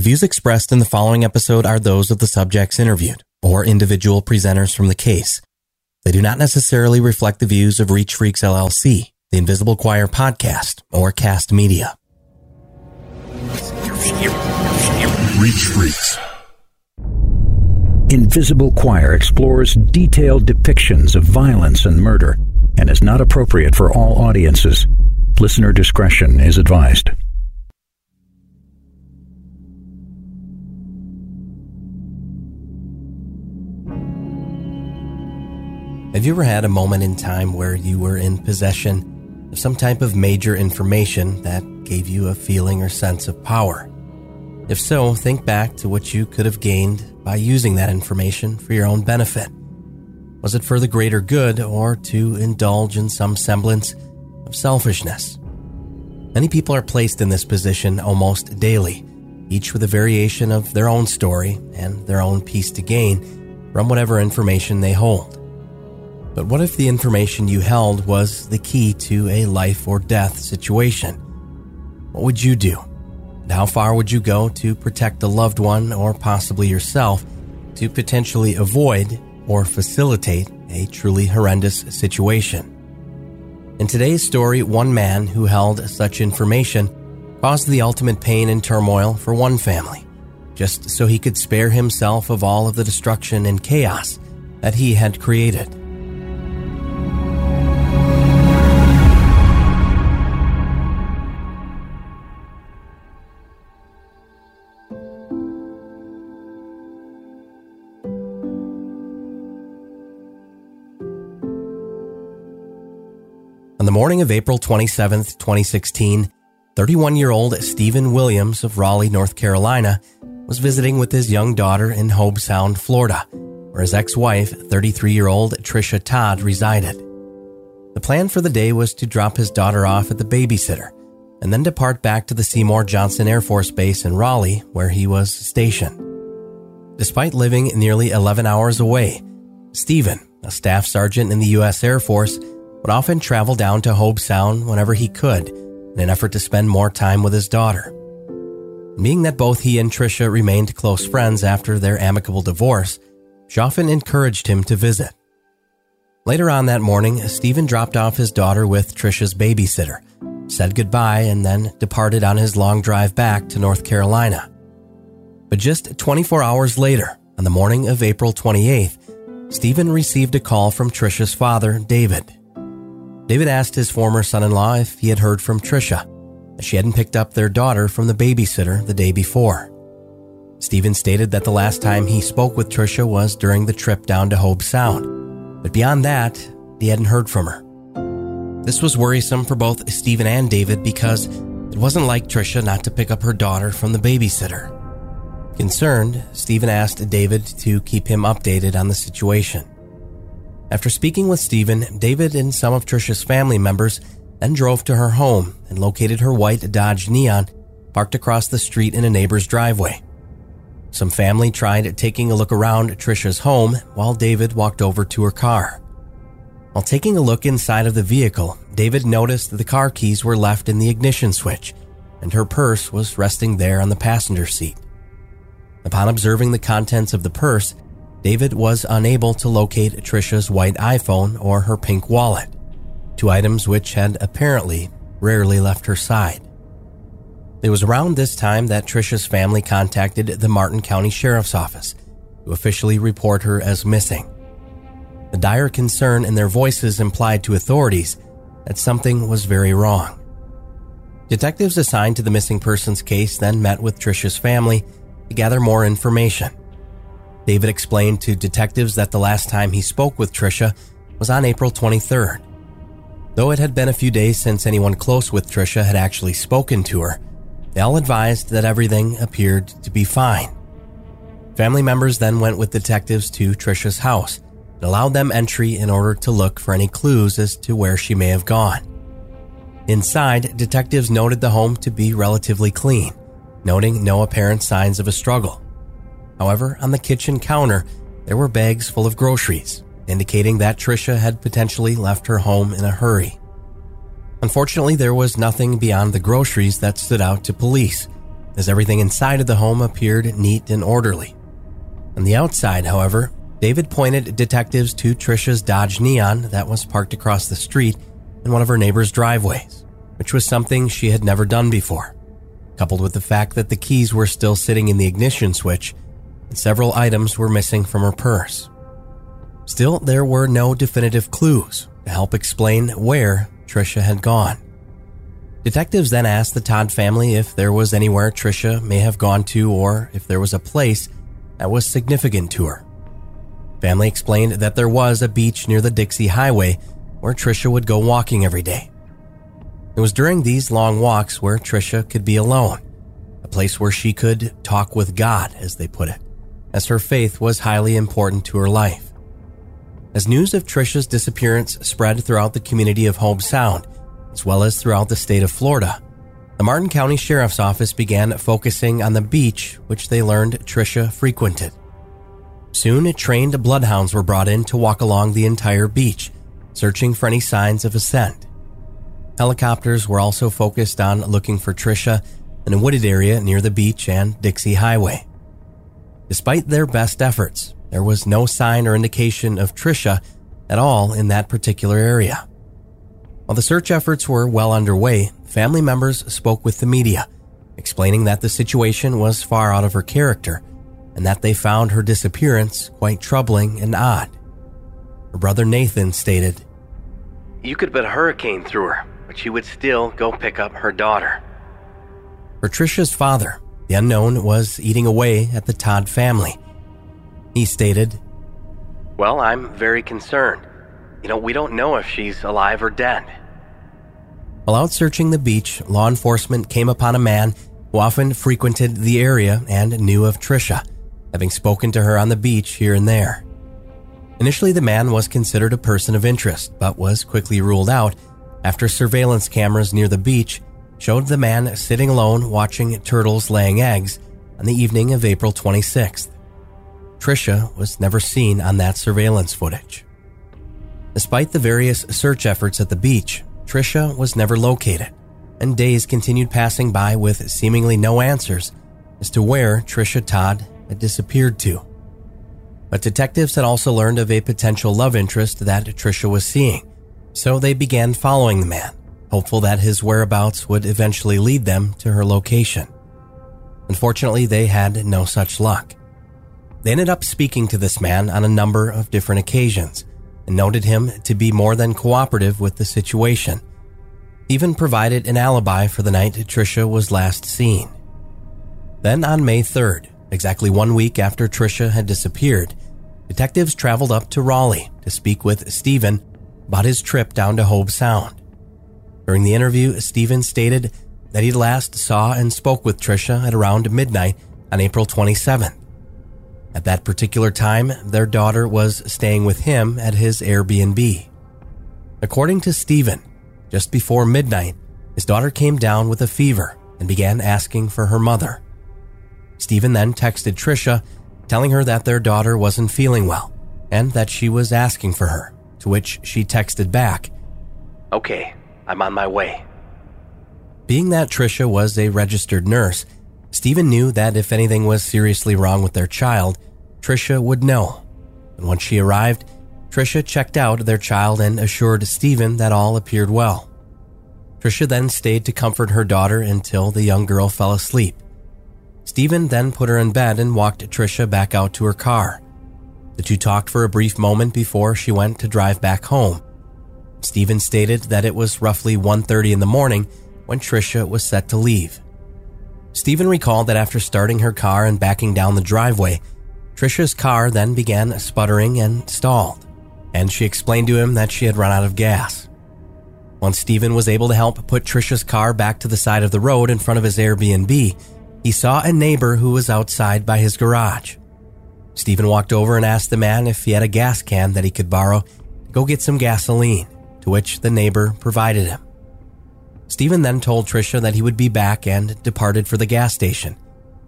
The views expressed in the following episode are those of the subjects interviewed or individual presenters from the case. They do not necessarily reflect the views of Reach Freaks LLC, the Invisible Choir podcast, or Kast Media. Reach Freaks. Invisible Choir explores detailed depictions of violence and murder and is not appropriate for all audiences. Listener discretion is advised. Have you ever had a moment in time where you were in possession of some type of major information that gave you a feeling or sense of power? If so, think back to what you could have gained by using that information for your own benefit. Was it for the greater good or to indulge in some semblance of selfishness? Many people are placed in this position almost daily, each with a variation of their own story and their own piece to gain from whatever information they hold. But what if the information you held was the key to a life or death situation? What would you do? And how far would you go to protect a loved one or possibly yourself to potentially avoid or facilitate a truly horrendous situation? In today's story, one man who held such information caused the ultimate pain and turmoil for one family, just so he could spare himself of all of the destruction and chaos that he had created. Morning of April 27, 2016, 31 year old Steven Williams of Raleigh, North Carolina, was visiting with his young daughter in Hobe Sound, Florida, where his ex wife, 33 year old Tricia Todd, resided. The plan for the day was to drop his daughter off at the babysitter and then depart back to the Seymour Johnson Air Force Base in Raleigh, where he was stationed. Despite living nearly 11 hours away, Steven, a staff sergeant in the U.S. Air Force, would often travel down to Hobe Sound whenever he could in an effort to spend more time with his daughter. Being that both he and Tricia remained close friends after their amicable divorce, she often encouraged him to visit. Later on that morning, Steven dropped off his daughter with Tricia's babysitter, said goodbye, and then departed on his long drive back to North Carolina. But just 24 hours later, on the morning of April 28th, Steven received a call from Tricia's father, David. David asked his former son in law if he had heard from Tricia, she hadn't picked up their daughter from the babysitter the day before. Steven stated that the last time he spoke with Tricia was during the trip down to Hobe Sound, but beyond that, he hadn't heard from her. This was worrisome for both Steven and David because it wasn't like Tricia not to pick up her daughter from the babysitter. Concerned, Steven asked David to keep him updated on the situation. After speaking with Steven, David and some of Tricia's family members then drove to her home and located her white Dodge Neon parked across the street in a neighbor's driveway. Some family tried taking a look around Tricia's home while David walked over to her car. While taking a look inside of the vehicle, David noticed the car keys were left in the ignition switch and her purse was resting there on the passenger seat. Upon observing the contents of the purse, David was unable to locate Tricia's white iPhone or her pink wallet, two items which had apparently rarely left her side. It was around this time that Tricia's family contacted the Martin County Sheriff's Office to officially report her as missing. The dire concern in their voices implied to authorities that something was very wrong. Detectives assigned to the missing persons case then met with Tricia's family to gather more information. David explained to detectives that the last time he spoke with Tricia was on April 23rd. Though it had been a few days since anyone close with Tricia had actually spoken to her, they all advised that everything appeared to be fine. Family members then went with detectives to Tricia's house and allowed them entry in order to look for any clues as to where she may have gone. Inside, detectives noted the home to be relatively clean, noting no apparent signs of a struggle. However, on the kitchen counter, there were bags full of groceries, indicating that Tricia had potentially left her home in a hurry. Unfortunately, there was nothing beyond the groceries that stood out to police, as everything inside of the home appeared neat and orderly. On the outside, however, David pointed detectives to Tricia's Dodge Neon that was parked across the street in one of her neighbor's driveways, which was something she had never done before, coupled with the fact that the keys were still sitting in the ignition switch several items were missing from her purse. Still, there were no definitive clues to help explain where Tricia had gone. Detectives then asked the Todd family if there was anywhere Tricia may have gone to or if there was a place that was significant to her. Family explained that there was a beach near the Dixie Highway where Tricia would go walking every day. It was during these long walks where Tricia could be alone, a place where she could talk with God, as they put it, as her faith was highly important to her life. As news of Tricia's disappearance spread throughout the community of Hobe Sound, as well as throughout the state of Florida, the Martin County Sheriff's Office began focusing on the beach which they learned Tricia frequented. Soon, trained bloodhounds were brought in to walk along the entire beach, searching for any signs of scent. Helicopters were also focused on looking for Tricia in a wooded area near the beach and Dixie Highway. Despite their best efforts, there was no sign or indication of Tricia at all in that particular area. While the search efforts were well underway, family members spoke with the media, explaining that the situation was far out of her character and that they found her disappearance quite troubling and odd. Her brother Nathan stated, You could put a hurricane through her, but she would still go pick up her daughter. For Tricia's father, the unknown was eating away at the Todd family. He stated, Well, I'm very concerned. You know, we don't know if she's alive or dead. While out searching the beach, law enforcement came upon a man who often frequented the area and knew of Tricia, having spoken to her on the beach here and there. Initially, the man was considered a person of interest, but was quickly ruled out after surveillance cameras near the beach showed the man sitting alone watching turtles laying eggs on the evening of April 26th. Tricia was never seen on that surveillance footage. Despite the various search efforts at the beach, Tricia was never located, and days continued passing by with seemingly no answers as to where Tricia Todd had disappeared to. But detectives had also learned of a potential love interest that Tricia was seeing, so they began following the man, hopeful that his whereabouts would eventually lead them to her location. Unfortunately, they had no such luck. They ended up speaking to this man on a number of different occasions, and noted him to be more than cooperative with the situation. Even provided an alibi for the night Tricia was last seen. Then on May 3rd, exactly one week after Tricia had disappeared, detectives traveled up to Raleigh to speak with Steven about his trip down to Hobe Sound. During the interview, Steven stated that he last saw and spoke with Tricia at around midnight on April 27th. At that particular time, their daughter was staying with him at his Airbnb. According to Steven, just before midnight, his daughter came down with a fever and began asking for her mother. Steven then texted Tricia, telling her that their daughter wasn't feeling well and that she was asking for her, to which she texted back, Okay, I'm on my way. Being that Tricia was a registered nurse, Steven knew that if anything was seriously wrong with their child, Tricia would know. And once she arrived, Tricia checked out their child and assured Steven that all appeared well. Tricia then stayed to comfort her daughter until the young girl fell asleep. Steven then put her in bed and walked Tricia back out to her car. The two talked for a brief moment before she went to drive back home. Steven stated that it was roughly 1:30 in the morning when Tricia was set to leave. Steven recalled that after starting her car and backing down the driveway, Tricia's car then began sputtering and stalled, and she explained to him that she had run out of gas. Once Steven was able to help put Tricia's car back to the side of the road in front of his Airbnb, he saw a neighbor who was outside by his garage. Steven walked over and asked the man if he had a gas can that he could borrow to go get some gasoline, to which the neighbor provided him. Steven then told Tricia that he would be back and departed for the gas station.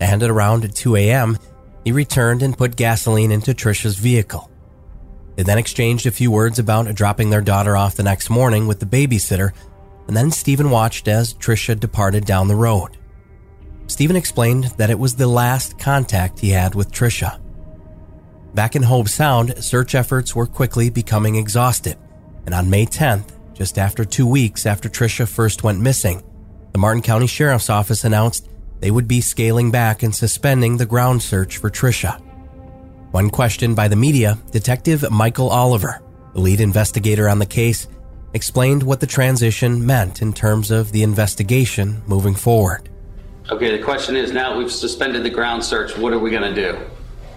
And at around 2 a.m., he returned and put gasoline into Tricia's vehicle. They then exchanged a few words about dropping their daughter off the next morning with the babysitter, and then Steven watched as Tricia departed down the road. Steven explained that it was the last contact he had with Tricia. Back in Hobe Sound, search efforts were quickly becoming exhausted, and on May 10th, just after two weeks after Tricia first went missing, the Martin County Sheriff's Office announced they would be scaling back and suspending the ground search for Tricia. When questioned by the media, Detective Michael Oliver, the lead investigator on the case, explained what the transition meant in terms of the investigation moving forward. Okay, the question is now we've suspended the ground search, what are we going to do?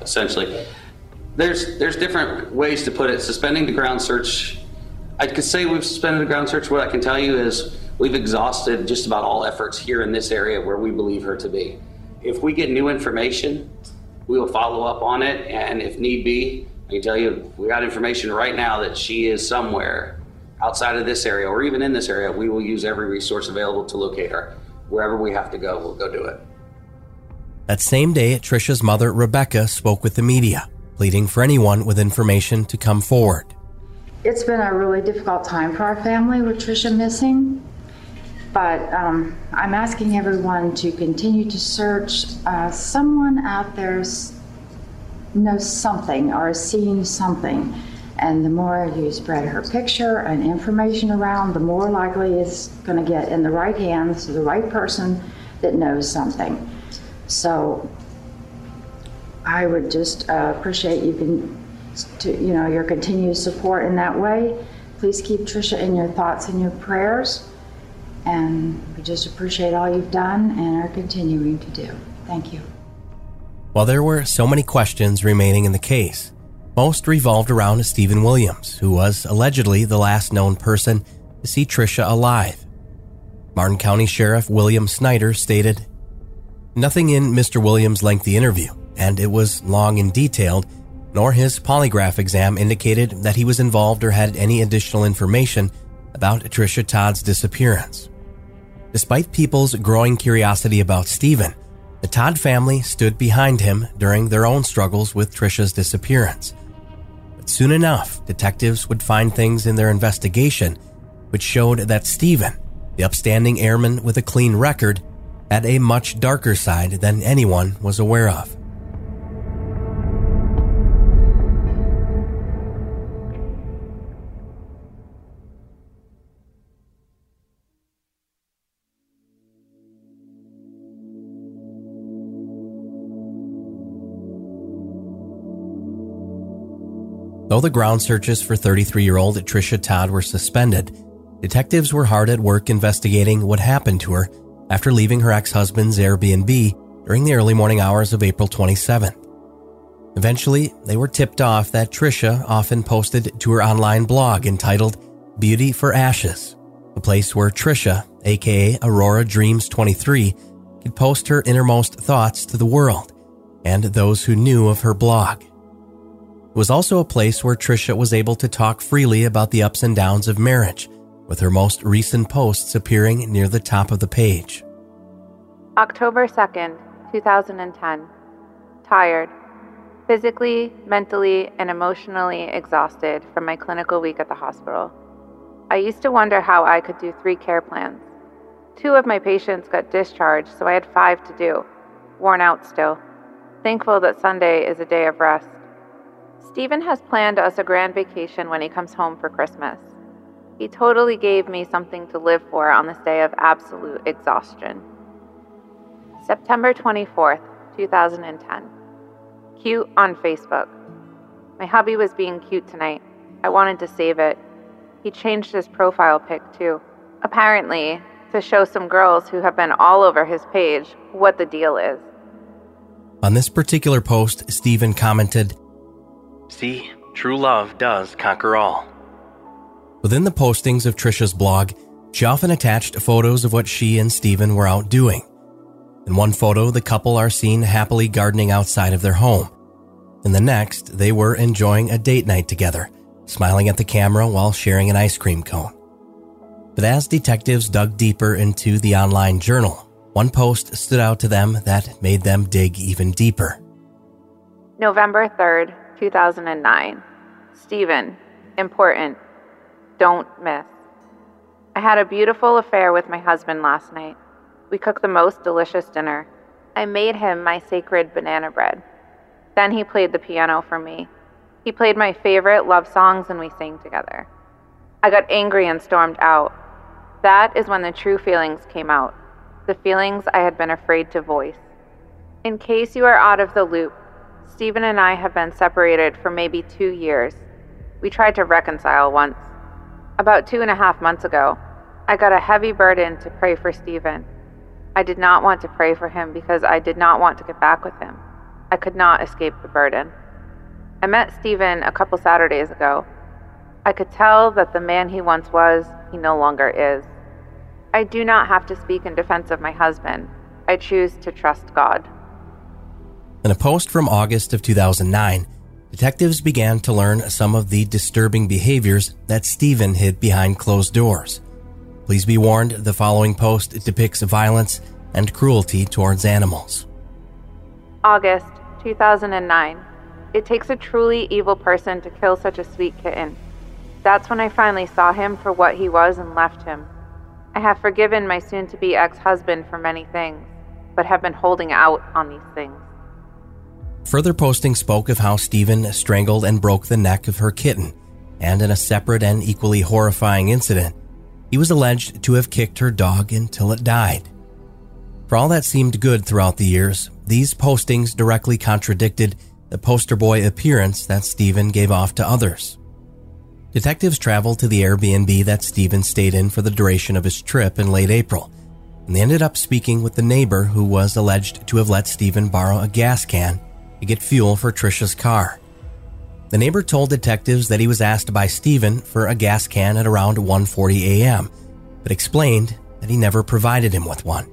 Essentially, there's there's different ways to put it. Suspending the ground search, I could say we've suspended the ground search. What I can tell you is we've exhausted just about all efforts here in this area where we believe her to be. If we get new information, we will follow up on it, and if need be, I can tell you we got information right now that she is somewhere outside of this area or even in this area. We will use every resource available to locate her. Wherever we have to go, we'll go do it. That same day, Tricia's mother, Rebecca, spoke with the media, pleading for anyone with information to come forward. It's been a really difficult time for our family with Tricia missing, but um, I'm asking everyone to continue to search. Uh, someone out there knows something or is seeing something. And the more you spread her picture and information around, the more likely it's going to get in the right hands to the right person that knows something. So I would just uh, appreciate you can, to, you know, your continued support in that way. Please keep Tricia in your thoughts and your prayers. And we just appreciate all you've done and are continuing to do. Thank you. While there were so many questions remaining in the case, most revolved around Steven Williams, who was allegedly the last known person to see Tricia alive. Martin County Sheriff William Snyder stated, Nothing in Mr. Williams' lengthy interview, and it was long and detailed, nor his polygraph exam indicated that he was involved or had any additional information about Tricia Todd's disappearance. Despite people's growing curiosity about Steven, the Todd family stood behind him during their own struggles with Tricia's disappearance. But soon enough, detectives would find things in their investigation which showed that Steven, the upstanding airman with a clean record, had a much darker side than anyone was aware of. Though the ground searches for 33 year old Tricia Todd were suspended, detectives were hard at work investigating what happened to her after leaving her ex husband's Airbnb during the early morning hours of April 27th. Eventually, they were tipped off that Tricia often posted to her online blog entitled Beauty for Ashes, a place where Tricia, aka Aurora Dreams 23, could post her innermost thoughts to the world and those who knew of her blog. Was also a place where Tricia was able to talk freely about the ups and downs of marriage, with her most recent posts appearing near the top of the page. October 2nd, 2010. Tired. Physically, mentally, and emotionally exhausted from my clinical week at the hospital. I used to wonder how I could do three care plans. Two of my patients got discharged, so I had five to do. Worn out still. Thankful that Sunday is a day of rest. Steven has planned us a grand vacation when he comes home for Christmas. He totally gave me something to live for on this day of absolute exhaustion. September 24th, 2010. Cute on Facebook. My hubby was being cute tonight. I wanted to save it. He changed his profile pic too. Apparently, to show some girls who have been all over his page what the deal is. On this particular post, Steven commented, See, true love does conquer all. Within the postings of Tricia's blog, she often attached photos of what she and Steven were out doing. In one photo, the couple are seen happily gardening outside of their home. In the next, they were enjoying a date night together, smiling at the camera while sharing an ice cream cone. But as detectives dug deeper into the online journal, one post stood out to them that made them dig even deeper. November 3rd, 2009. Steven, important. Don't miss. I had a beautiful affair with my husband last night. We cooked the most delicious dinner. I made him my sacred banana bread. Then he played the piano for me. He played my favorite love songs and we sang together. I got angry and stormed out. That is when the true feelings came out, the feelings I had been afraid to voice. In case you are out of the loop, Steven and I have been separated for maybe two years. We tried to reconcile once. About two and a half months ago, I got a heavy burden to pray for Steven. I did not want to pray for him because I did not want to get back with him. I could not escape the burden. I met Steven a couple Saturdays ago. I could tell that the man he once was, he no longer is. I do not have to speak in defense of my husband. I choose to trust God. In a post from August of 2009, detectives began to learn some of the disturbing behaviors that Steven hid behind closed doors. Please be warned the following post depicts violence and cruelty towards animals. August 2009. It takes a truly evil person to kill such a sweet kitten. That's when I finally saw him for what he was and left him. I have forgiven my soon to be ex husband for many things, but have been holding out on these things. Further posting spoke of how Steven strangled and broke the neck of her kitten, and in a separate and equally horrifying incident, he was alleged to have kicked her dog until it died. For all that seemed good throughout the years, these postings directly contradicted the poster boy appearance that Steven gave off to others. Detectives traveled to the Airbnb that Steven stayed in for the duration of his trip in late April, and they ended up speaking with the neighbor who was alleged to have let Steven borrow a gas can to get fuel for Tricia's car. The neighbor told detectives that he was asked by Steven for a gas can at around 1:40 a.m., but explained that he never provided him with one.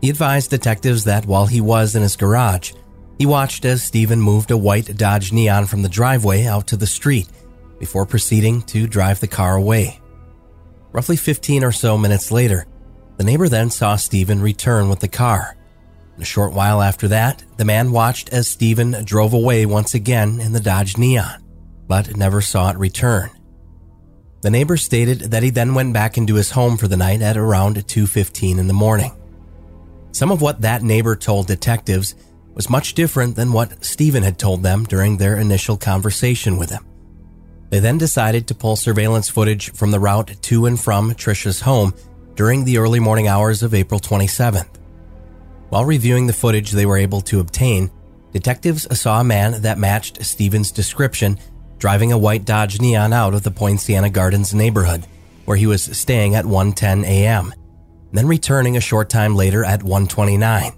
He advised detectives that while he was in his garage, he watched as Steven moved a white Dodge Neon from the driveway out to the street before proceeding to drive the car away. Roughly 15 or so minutes later, the neighbor then saw Steven return with the car. A short while after that, the man watched as Steven drove away once again in the Dodge Neon, but never saw it return. The neighbor stated that he then went back into his home for the night at around 2:15 in the morning. Some of what that neighbor told detectives was much different than what Steven had told them during their initial conversation with him. They then decided to pull surveillance footage from the route to and from Tricia's home during the early morning hours of April 27th. While reviewing the footage they were able to obtain, detectives saw a man that matched Steven's description driving a white Dodge Neon out of the Poinciana Gardens neighborhood, where he was staying at 1:10 a.m., then returning a short time later at 1:29.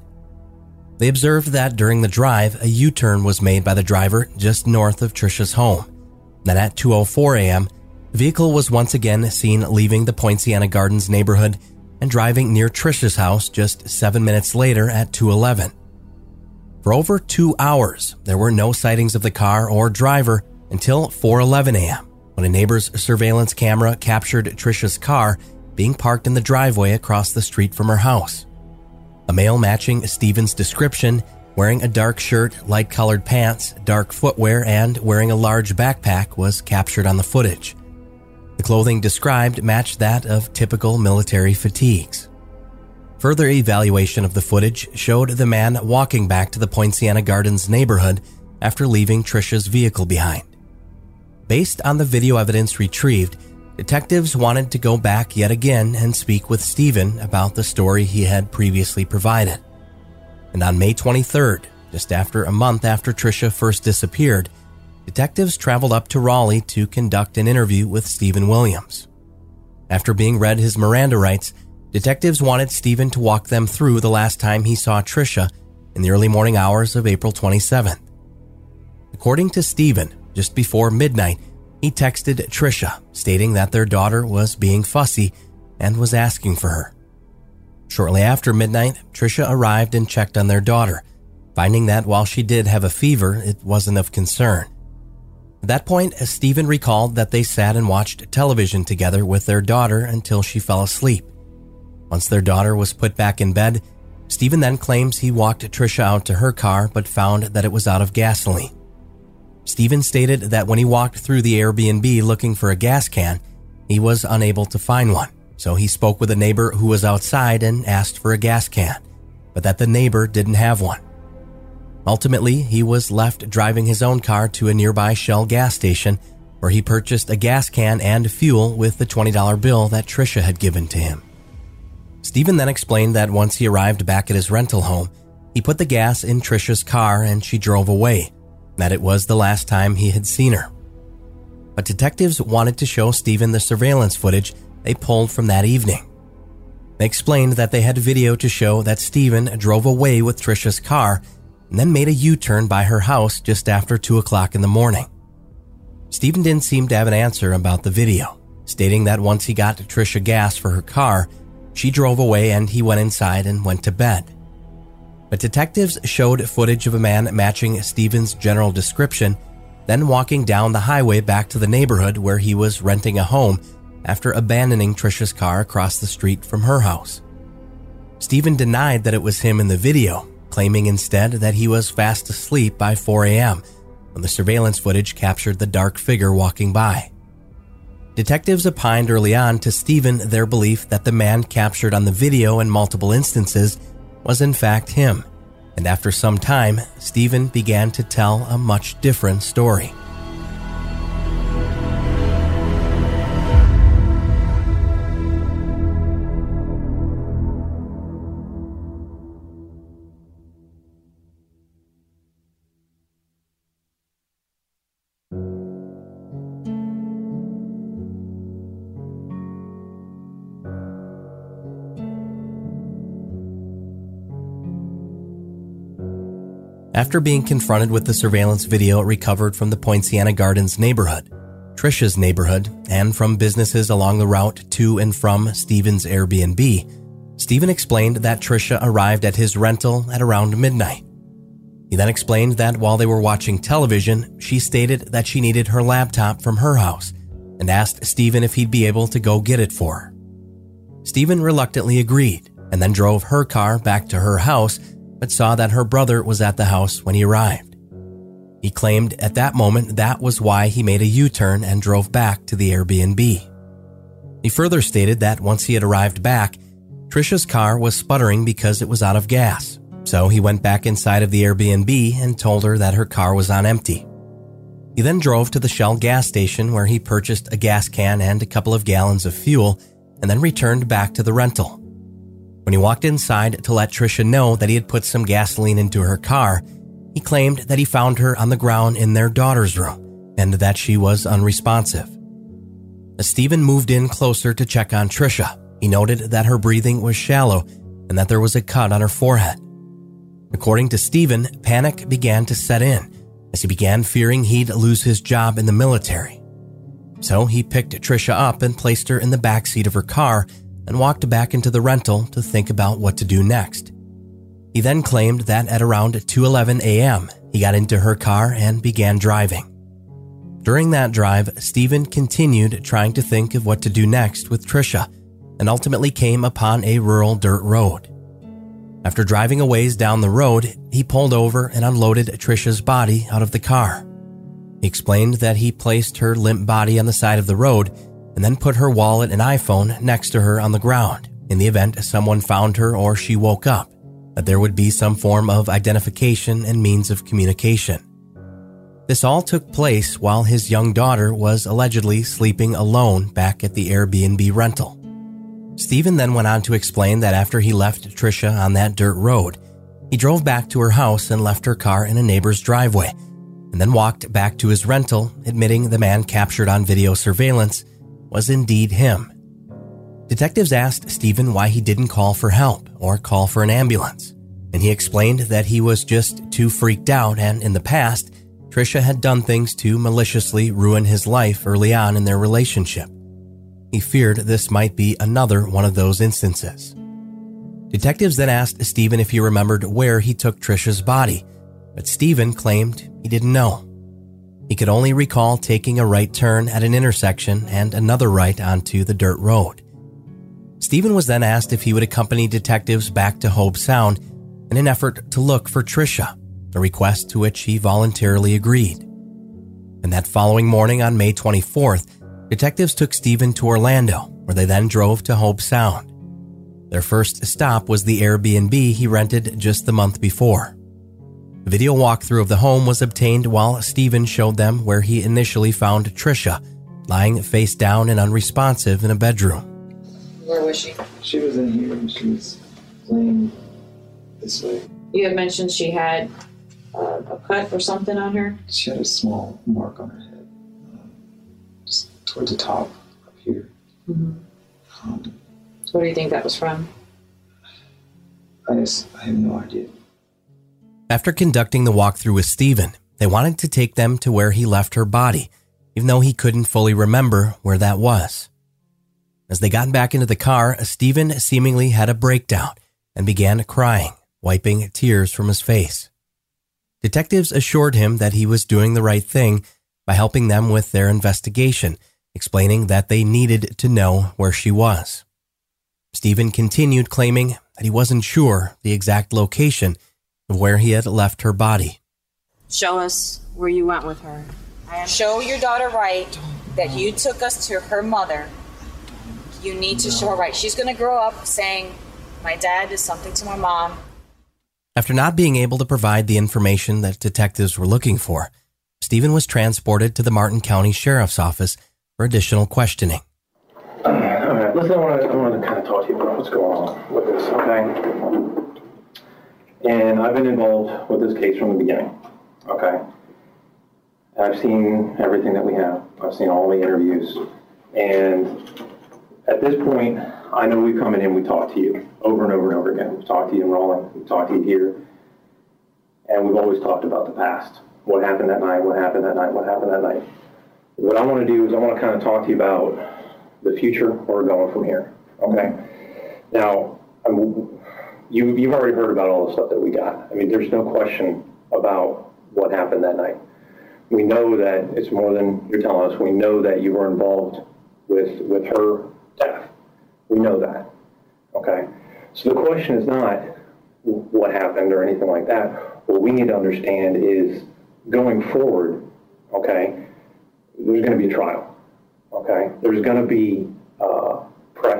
They observed that during the drive, a U-turn was made by the driver just north of Tricia's home. Then at 2:04 a.m., the vehicle was once again seen leaving the Poinciana Gardens neighborhood and driving near Tricia's house just seven minutes later at 211. For over two hours, there were no sightings of the car or driver until 4:11 a.m. when a neighbor's surveillance camera captured Tricia's car being parked in the driveway across the street from her house. A male matching Steven's description, wearing a dark shirt, light-colored pants, dark footwear, and wearing a large backpack was captured on the footage. The clothing described matched that of typical military fatigues. Further evaluation of the footage showed the man walking back to the Poinciana Gardens neighborhood after leaving Tricia's vehicle behind. Based on the video evidence retrieved, detectives wanted to go back yet again and speak with Steven about the story he had previously provided. And on May 23rd, just after a month after Tricia first disappeared, detectives traveled up to Raleigh to conduct an interview with Steven Williams. After being read his Miranda rights, detectives wanted Steven to walk them through the last time he saw Tricia in the early morning hours of April 27th. According to Steven, just before midnight, he texted Tricia stating that their daughter was being fussy and was asking for her. Shortly after midnight, Tricia arrived and checked on their daughter, finding that while she did have a fever, it wasn't of concern. At that point, Steven recalled that they sat and watched television together with their daughter until she fell asleep. Once their daughter was put back in bed, Steven then claims he walked Tricia out to her car but found that it was out of gasoline. Steven stated that when he walked through the Airbnb looking for a gas can, he was unable to find one, so he spoke with a neighbor who was outside and asked for a gas can. but that the neighbor didn't have one. Ultimately, he was left driving his own car to a nearby Shell gas station where he purchased a gas can and fuel with the $20 bill that Tricia had given to him. Steven then explained that once he arrived back at his rental home, he put the gas in Tricia's car and she drove away, that it was the last time he had seen her. But detectives wanted to show Steven the surveillance footage they pulled from that evening. They explained that they had video to show that Steven drove away with Tricia's car and then made a U turn by her house just after 2 o'clock in the morning. Steven didn't seem to have an answer about the video, stating that once he got to Tricia gas for her car, she drove away and he went inside and went to bed. But detectives showed footage of a man matching Steven's general description, then walking down the highway back to the neighborhood where he was renting a home after abandoning Tricia's car across the street from her house. Steven denied that it was him in the video, claiming instead that he was fast asleep by 4 a.m. when the surveillance footage captured the dark figure walking by. Detectives opined early on to Steven their belief that the man captured on the video in multiple instances was in fact him, and after some time, Steven began to tell a much different story. After being confronted with the surveillance video recovered from the Poinciana Gardens neighborhood, Tricia's neighborhood, and from businesses along the route to and from Steven's Airbnb, Steven explained that Tricia arrived at his rental at around midnight. He then explained that while they were watching television, she stated that she needed her laptop from her house and asked Steven if he'd be able to go get it for her. Steven reluctantly agreed and then drove her car back to her house but saw that her brother was at the house when he arrived. He claimed at that moment that was why he made a U turn and drove back to the Airbnb. He further stated that once he had arrived back, Tricia's car was sputtering because it was out of gas, so he went back inside of the Airbnb and told her that her car was on empty. He then drove to the Shell gas station where he purchased a gas can and a couple of gallons of fuel and then returned back to the rental. When he walked inside to let Tricia know that he had put some gasoline into her car, he claimed that he found her on the ground in their daughter's room and that she was unresponsive. As Steven moved in closer to check on Tricia, he noted that her breathing was shallow and that there was a cut on her forehead. According to Steven, panic began to set in as he began fearing he'd lose his job in the military. So he picked Tricia up and placed her in the back seat of her car and walked back into the rental to think about what to do next. He then claimed that at around 2:11 a.m., he got into her car and began driving. During that drive, Steven continued trying to think of what to do next with Tricia and ultimately came upon a rural dirt road. After driving a ways down the road, he pulled over and unloaded Tricia's body out of the car. He explained that he placed her limp body on the side of the road and then put her wallet and iPhone next to her on the ground in the event someone found her or she woke up, that there would be some form of identification and means of communication. This all took place while his young daughter was allegedly sleeping alone back at the Airbnb rental. Steven then went on to explain that after he left Tricia on that dirt road, he drove back to her house and left her car in a neighbor's driveway, and then walked back to his rental, admitting the man captured on video surveillance was indeed him. Detectives asked Steven why he didn't call for help or call for an ambulance, and he explained that he was just too freaked out and in the past, Tricia had done things to maliciously ruin his life early on in their relationship. He feared this might be another one of those instances. Detectives then asked Steven if he remembered where he took Tricia's body, but Steven claimed he didn't know. He could only recall taking a right turn at an intersection and another right onto the dirt road. Steven was then asked if he would accompany detectives back to Hobe Sound in an effort to look for Tricia, a request to which he voluntarily agreed. And that following morning on May 24th, detectives took Steven to Orlando, where they then drove to Hobe Sound. Their first stop was the Airbnb he rented just the month before. The video walkthrough of the home was obtained while Steven showed them where he initially found Tricia, lying face down and unresponsive in a bedroom. Where was she? She was in here and she was laying this way. You had mentioned she had uh, a cut or something on her. She had a small mark on her head, um, just towards the top up here. Um, What do you think that was from? I just, I have no idea. After conducting the walkthrough with Steven, they wanted to take them to where he left her body, even though he couldn't fully remember where that was. As they got back into the car, Steven seemingly had a breakdown and began crying, wiping tears from his face. Detectives assured him that he was doing the right thing by helping them with their investigation, explaining that they needed to know where she was. Steven continued claiming that he wasn't sure the exact location of where he had left her body. Show us where you went with her. Show your daughter right that you took us to her mother. You need to show her right. She's going to grow up saying, My dad did something to my mom. After not being able to provide the information that detectives were looking for, Steven was transported to the Martin County Sheriff's Office for additional questioning. All right, listen, I want to I want to kind of talk to you about what's going on with this, okay? And I've been involved with this case from the beginning, okay? I've seen everything that we have. I've seen all the interviews, and at this point, I know we've come in and we talked to you over and over and over again. We've talked to you in Raleigh, we've talked to you here, and we've always talked about the past. What happened that night? What happened that night? What happened that night? What I want to do is I want to kind of talk to you about the future, where we're going from here. Okay. Now, I'm, you you've already heard about all the stuff that we got. I mean, there's no question about what happened that night. We know that it's more than you're telling us. We know that you were involved with with her death. We know that. Okay. So the question is not what happened or anything like that. What we need to understand is going forward. Okay. There's going to be a trial. Okay. There's going to be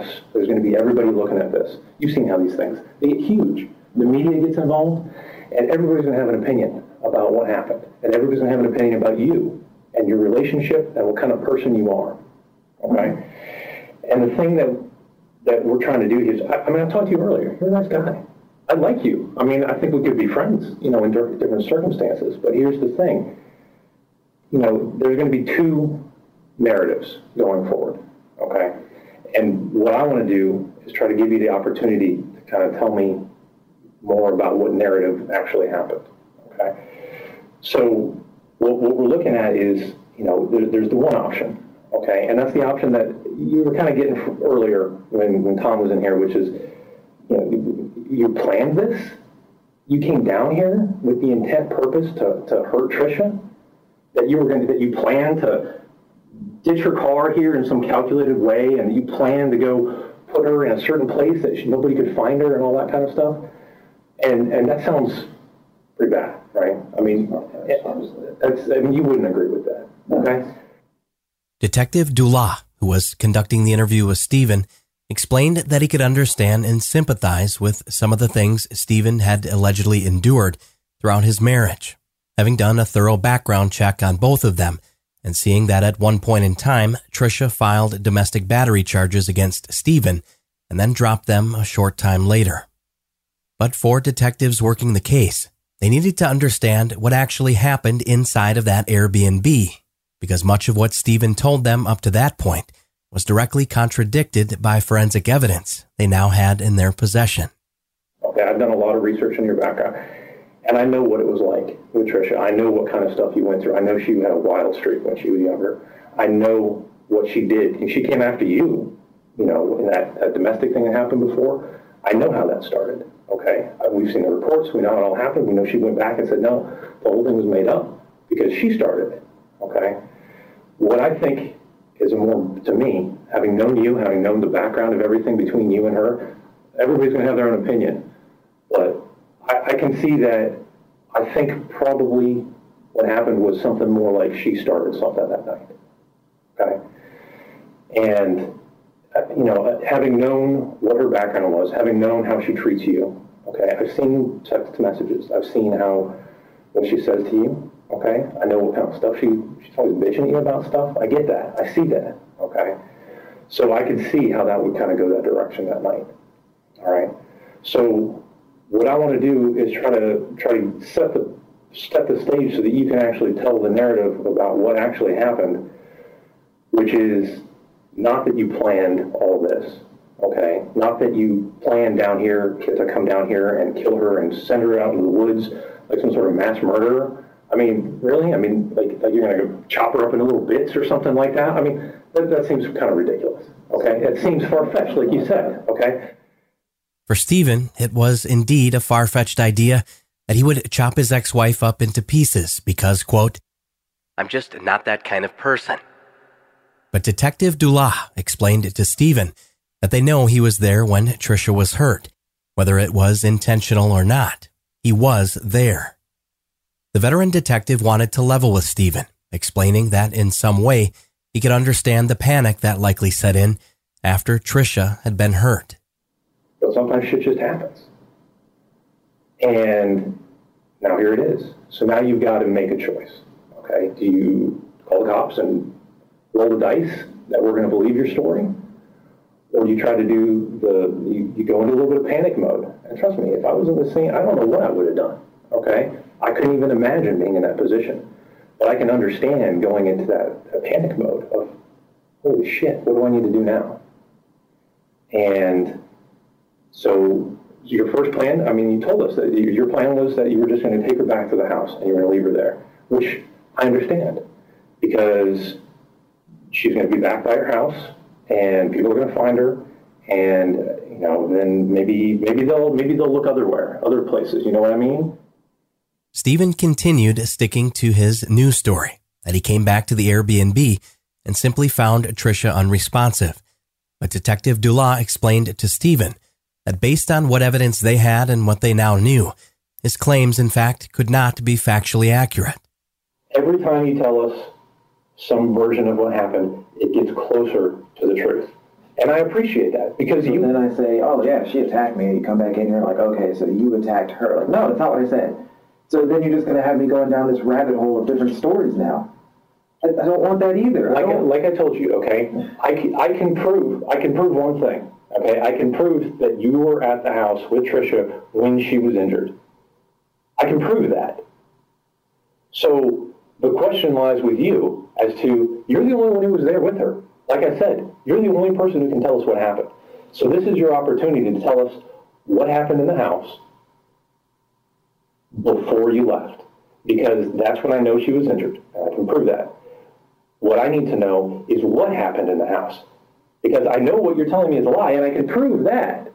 press. There's going to be everybody looking at this. You've seen how these things they get huge. The media gets involved, and everybody's going to have an opinion about what happened, and everybody's going to have an opinion about you and your relationship and what kind of person you are. Okay. And the thing that that we're trying to do is, I, I mean, I talked to you earlier. You're a nice guy. I like you. I mean, I think we could be friends, you know, in different circumstances. But here's the thing. You know, there's going to be two narratives going forward. Okay. And what I want to do is try to give you the opportunity to kind of tell me more about what narrative actually happened. Okay. So what, what we're looking at is, you know, there, there's the one option. Okay. And that's the option that you were kind of getting earlier when, when Tom was in here, which is, you know, you, you planned this. You came down here with the intent purpose to, to hurt Tricia. That you were going to, that you planned to ditch her car here in some calculated way, and you plan to go put her in a certain place that she, nobody could find her and all that kind of stuff. And and that sounds pretty bad, right? I mean, it- that's, I mean, you wouldn't agree with that, okay? Detective Dula, who was conducting the interview with Steven, explained that he could understand and sympathize with some of the things Steven had allegedly endured throughout his marriage. Having done a thorough background check on both of them, and seeing that at one point in time, Tricia filed domestic battery charges against Steven and then dropped them a short time later. But for detectives working the case, they needed to understand what actually happened inside of that Airbnb, because much of what Steven told them up to that point was directly contradicted by forensic evidence they now had in their possession. Okay, I've done a lot of research on your background, and I know what it was like with Tricia. I know what kind of stuff you went through. I know she had a wild streak when she was younger. I know what she did. And she came after you, you know, in that, that domestic thing that happened before. I know how that started. Okay, we've seen the reports. We know it all happened. We know she went back and said no, the whole thing was made up because she started it. Okay, what I think is more to me, having known you, having known the background of everything between you and her, everybody's going to have their own opinion. But I, I can see that. I think probably what happened was something more like she started something that night. Okay, and uh, you know, uh, having known what her background was, having known how she treats you, okay, I've seen text messages. I've seen how, what she says to you, okay? I know what kind of stuff she, she's always bitching at you about stuff. I get that. I see that, okay? So I could see how that would kind of go that direction that night, all right? So what I want to do is try to, try to set the, set the stage so that you can actually tell the narrative about what actually happened, which is not that you planned all this, okay? Not that you planned down here to come down here and kill her and send her out into the woods like some sort of mass murderer. I mean, really? I mean, like, like you're going to chop her up into little bits or something like that? I mean, that, that seems kind of ridiculous, okay? It seems far-fetched, like you said, okay? For Steven, it was indeed a far-fetched idea that he would chop his ex-wife up into pieces because, quote, I'm just not that kind of person. But Detective Dula explained to Steven that they know he was there when Tricia was hurt, whether it was intentional or not. He was there. The veteran detective wanted to level with Steven, explaining that in some way he could understand the panic that likely set in after Tricia had been hurt. But sometimes shit just happens. And now here it is. So now you've got to make a choice. Okay? Do you call the cops and roll the dice that we're going to believe your story, or do you try to do the you, you go into a little bit of panic mode. And trust me, if I was in the scene, I don't know what I would have done. Okay, I couldn't even imagine being in that position, but I can understand going into that, that panic mode of holy shit, what do I need to do now? And so your first plan, I mean, you told us that your plan was that you were just going to take her back to the house and you were going to leave her there, which I understand because she's going to be back by her house, and people are going to find her, and you know, then maybe maybe they'll maybe they'll look otherwhere, other places. You know what I mean? Steven continued sticking to his news story that he came back to the Airbnb and simply found Tricia unresponsive. But Detective Dula explained to Steven that based on what evidence they had and what they now knew, his claims, in fact, could not be factually accurate. Every time you tell us some version of what happened, it gets closer to the truth. And I appreciate that because so you. Then I say, oh yeah, she attacked me. And you come back in here like, okay, so you attacked her. Like, no, that's not what I said. So then you're just going to have me going down this rabbit hole of different stories now. I, I don't want that either. Like I I, like I told you, okay, I can, I can prove I can prove one thing. Okay, I can prove that you were at the house with Tricia when she was injured. I can prove that. So the question lies with you as to you're the only one who was there with her. Like I said, you're the only person who can tell us what happened. So this is your opportunity to tell us what happened in the house before you left. Because that's when I know she was injured. I can prove that. What I need to know is what happened in the house. Because I know what you're telling me is a lie, and I can prove that.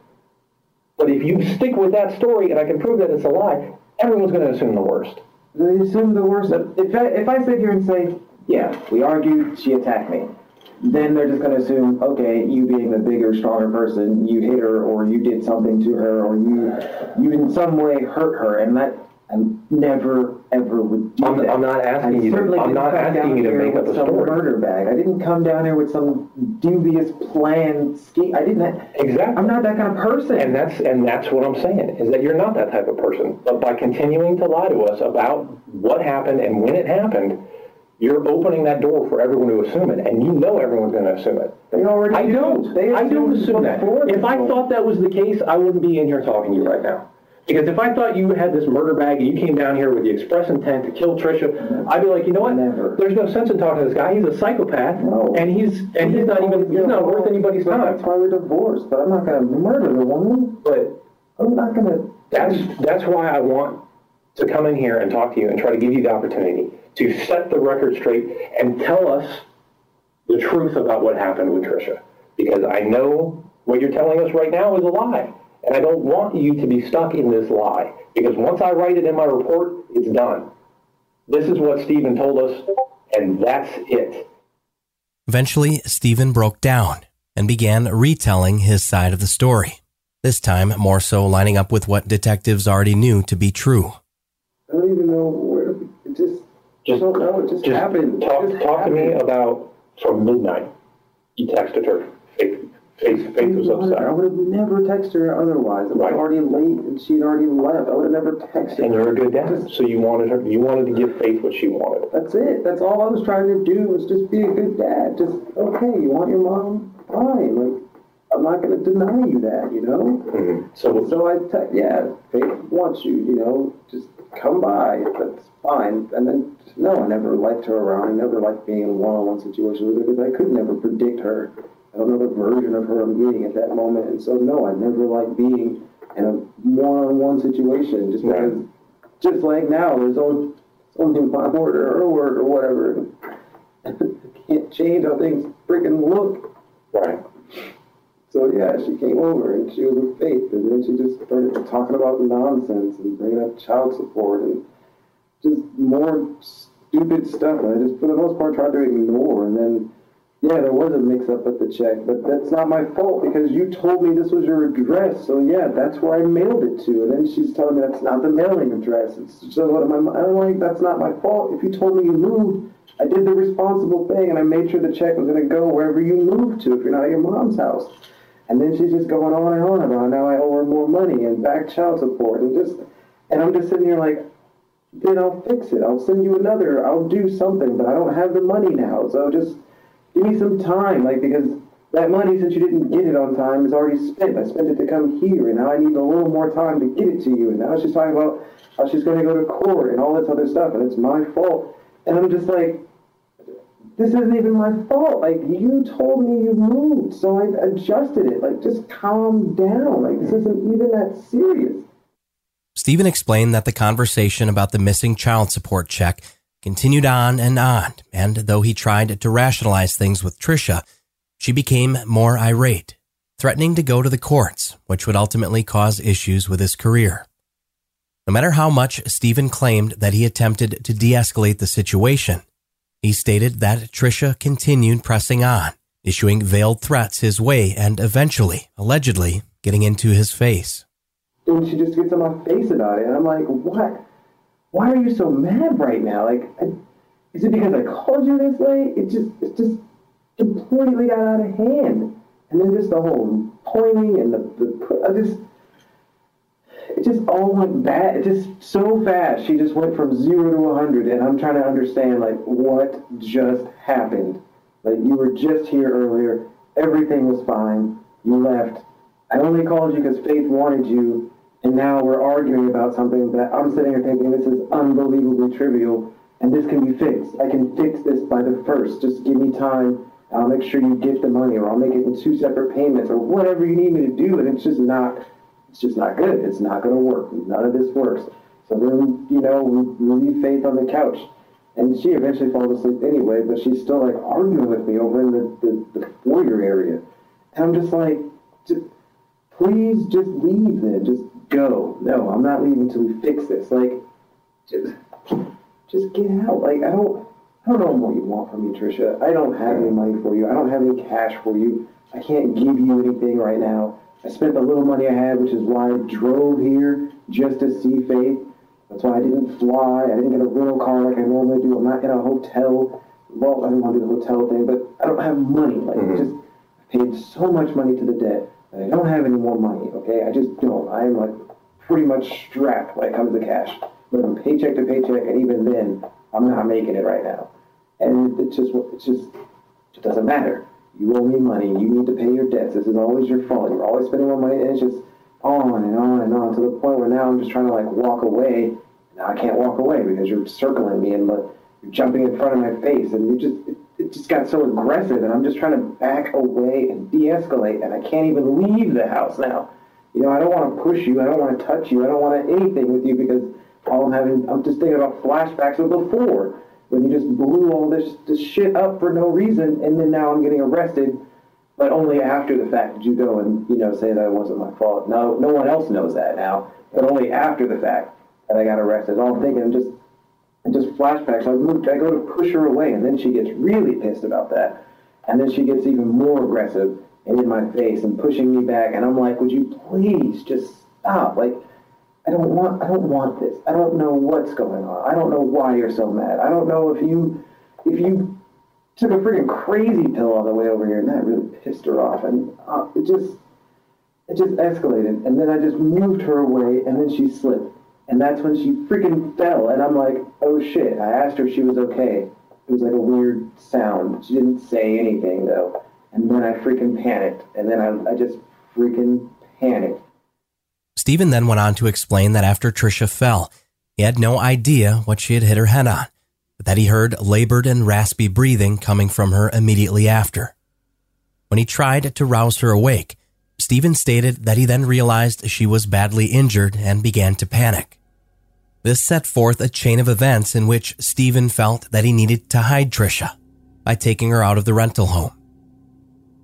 But if you stick with that story and I can prove that it's a lie, everyone's going to assume the worst. They assume the worst. If I, if I sit here and say, yeah, we argued, she attacked me, then they're just going to assume, okay, you being the bigger, stronger person, you hit her, or you did something to her, or you you in some way hurt her, and that I never ever would do I'm, that. I'm not asking I you. To, I'm didn't asking you to make up a some story. murder bag. I didn't come down here with some dubious plan scheme. I didn't. Exactly. I'm not that kind of person. And that's and that's what I'm saying is that you're not that type of person. But by continuing to lie to us about what happened and when it happened, you're opening that door for everyone to assume it, and you know everyone's going to assume it. They already I do. don't. They I don't assume that. If I thought that was the case, I wouldn't be in here talking to you right now. Because if I thought you had this murder bag and you came down here with the express intent to kill Tricia, I'd be like, you know what? Never. There's no sense in talking to this guy. He's a psychopath, No. and he's and he's not even he's not worth anybody's time. That's why we're divorced. But I'm not going to murder the woman. But I'm not going to. That's that's why I want to come in here and talk to you and try to give you the opportunity to set the record straight and tell us the truth about what happened with Tricia. Because I know what you're telling us right now is a lie. And I don't want you to be stuck in this lie. Because once I write it in my report, it's done. This is what Steven told us, and that's it. Eventually, Steven broke down and began retelling his side of the story, this time more so lining up with what detectives already knew to be true. I don't even know where. It just. Just, don't know. It just, happened. Talk, just talk to me about from midnight. You texted her Faith, Faith was upset. I would have never texted her otherwise. It was Right. already late and she'd already left. I would have never texted her. And you're a good dad, so you wanted her, you wanted to give Faith what she wanted. That's it. That's all I was trying to do was just be a good dad. Just, okay, you want your mom? Fine. Like, I'm not going to deny you that, you know? Mm-hmm. So, So I, te- yeah, Faith wants you, you know, just come by. That's fine. And then, no, I never liked her around. I never liked being in a one-on-one situation with her because I could never predict her. I don't know the version of her I'm getting at that moment. And so, no, I never like being in a one-on-one situation just Right. because, just like now, there's only, only my word or her word or whatever. I can't change how things freaking look. right. So yeah, she came over and she was with Faith, and then she just started talking about nonsense and bringing up child support and just more stupid stuff. And I just, for the most part, tried to ignore. And then, yeah, there was a mix-up at the check, but that's not my fault because you told me this was your address. So yeah, that's where I mailed it to. And then she's telling me that's not the mailing address. It's just what am I? I'm like, that's not my fault. If you told me you moved, I did the responsible thing, and I made sure the check was going to go wherever you moved to. If you're not at your mom's house. And then she's just going on and on about now I owe her more money and back child support and just and I'm just sitting here like, then I'll fix it. I'll send you another. I'll do something, but I don't have the money now. So just give me some time, like because that money, since you didn't get it on time, is already spent. I spent it to come here, and now I need a little more time to get it to you. And now she's talking about how she's going to go to court and all this other stuff, and it's my fault. And I'm just like, this isn't even my fault. Like, you told me you moved, so I adjusted it. Like, just calm down. Like, this isn't even that serious. Steven explained that the conversation about the missing child support check continued on and on, and though he tried to rationalize things with Tricia, she became more irate, threatening to go to the courts, which would ultimately cause issues with his career. No matter how much Steven claimed that he attempted to de escalate the situation, he stated that Tricia continued pressing on, issuing veiled threats his way and eventually, allegedly, getting into his face. And she just gets on my face about it. And I'm like, what? Why are you so mad right now? Like, is it because I called you this late? It just, it just completely got out of hand. And then just the whole pointing and the, the I just, it just all went bad. It just so fast. She just went from zero to a hundred, and I'm trying to understand like what just happened. Like you were just here earlier, everything was fine. You left. I only called you because Faith wanted you, and now we're arguing about something that I'm sitting here thinking this is unbelievably trivial, and this can be fixed. I can fix this by the first. Just give me time. I'll make sure you get the money, or I'll make it in two separate payments, or whatever you need me to do. And it's just not, it's just not good. It's not going to work. None of this works. So then, you know, we, leave Faith on the couch, and she eventually falls asleep anyway. But she's still like arguing with me over in the the, the foyer area, and I'm just like, just, please just leave then. Just go. No, I'm not leaving until we fix this. Like, just, just get out. Like, I don't, I don't know what you want from me, Tricia. I don't have any money for you. I don't have any cash for you. I can't give you anything right now. I spent the little money I had, which is why I drove here just to see Faith. That's why I didn't fly. I didn't get a rental car like I normally do. I'm not in a hotel. Well, I don't want to do the hotel thing, but I don't have money. Like, mm-hmm. just I paid so much money to the debt I don't have any more money. Okay, I just don't. I am like pretty much strapped when it comes to cash. Living paycheck to paycheck, and even then, I'm not making it right now. And it just, it's just, it doesn't matter. You owe me money. You need to pay your debts. This is always your fault. You're always spending more money, and it's just on and on and on to the point where now I'm just trying to like walk away. Now I can't walk away because you're circling me and like, you're jumping in front of my face, and you just, it, just got so aggressive, and I'm just trying to back away and de-escalate, and I can't even leave the house now. You know, I don't want to push you. I don't want to touch you. I don't want to anything with you because all I'm having, I'm just thinking about flashbacks of before when you just blew all this this shit up for no reason, and then now I'm getting arrested, but only after the fact did you go and you know say that it wasn't my fault. No, no one else knows that now, but only after the fact that I got arrested. All I'm thinking, just and just flashbacks. I moved, I go to push her away, and then she gets really pissed about that, and then she gets even more aggressive and in my face and pushing me back, and I'm like, would you please just stop? Like, I don't want, I don't want this. I don't know what's going on. I don't know why you're so mad. I don't know if you, if you took a freaking crazy pill on the way over here, and that really pissed her off. And uh, it just, it just escalated. And then I just moved her away, and then she slipped. And that's when she freaking fell. And I'm like, oh shit. I asked her if she was okay. It was like a weird sound. She didn't say anything though. And then I freaking panicked. And then I, I just freaking panicked. Steven then went on to explain that after Tricia fell, he had no idea what she had hit her head on, but that he heard labored and raspy breathing coming from her immediately after. When he tried to rouse her awake, Steven stated that he then realized she was badly injured and began to panic. This set forth a chain of events in which Steven felt that he needed to hide Tricia by taking her out of the rental home.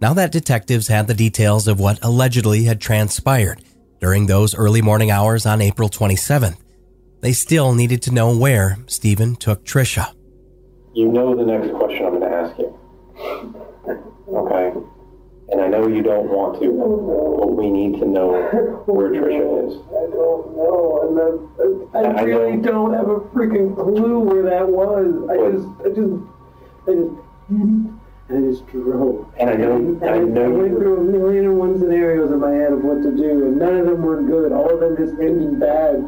Now that detectives had the details of what allegedly had transpired during those early morning hours on April 27th, they still needed to know where Steven took Tricia. You know the next question I'm going to ask you. Okay? And I know you don't want to, but we need to know where Tricia is. I don't know. And I, I, really don't have a freaking clue where that was. I just, I just, I just and I just drove. And I know, and I know. I went through a million and one scenarios in my head of what to do, and none of them were good. All of them just ended bad.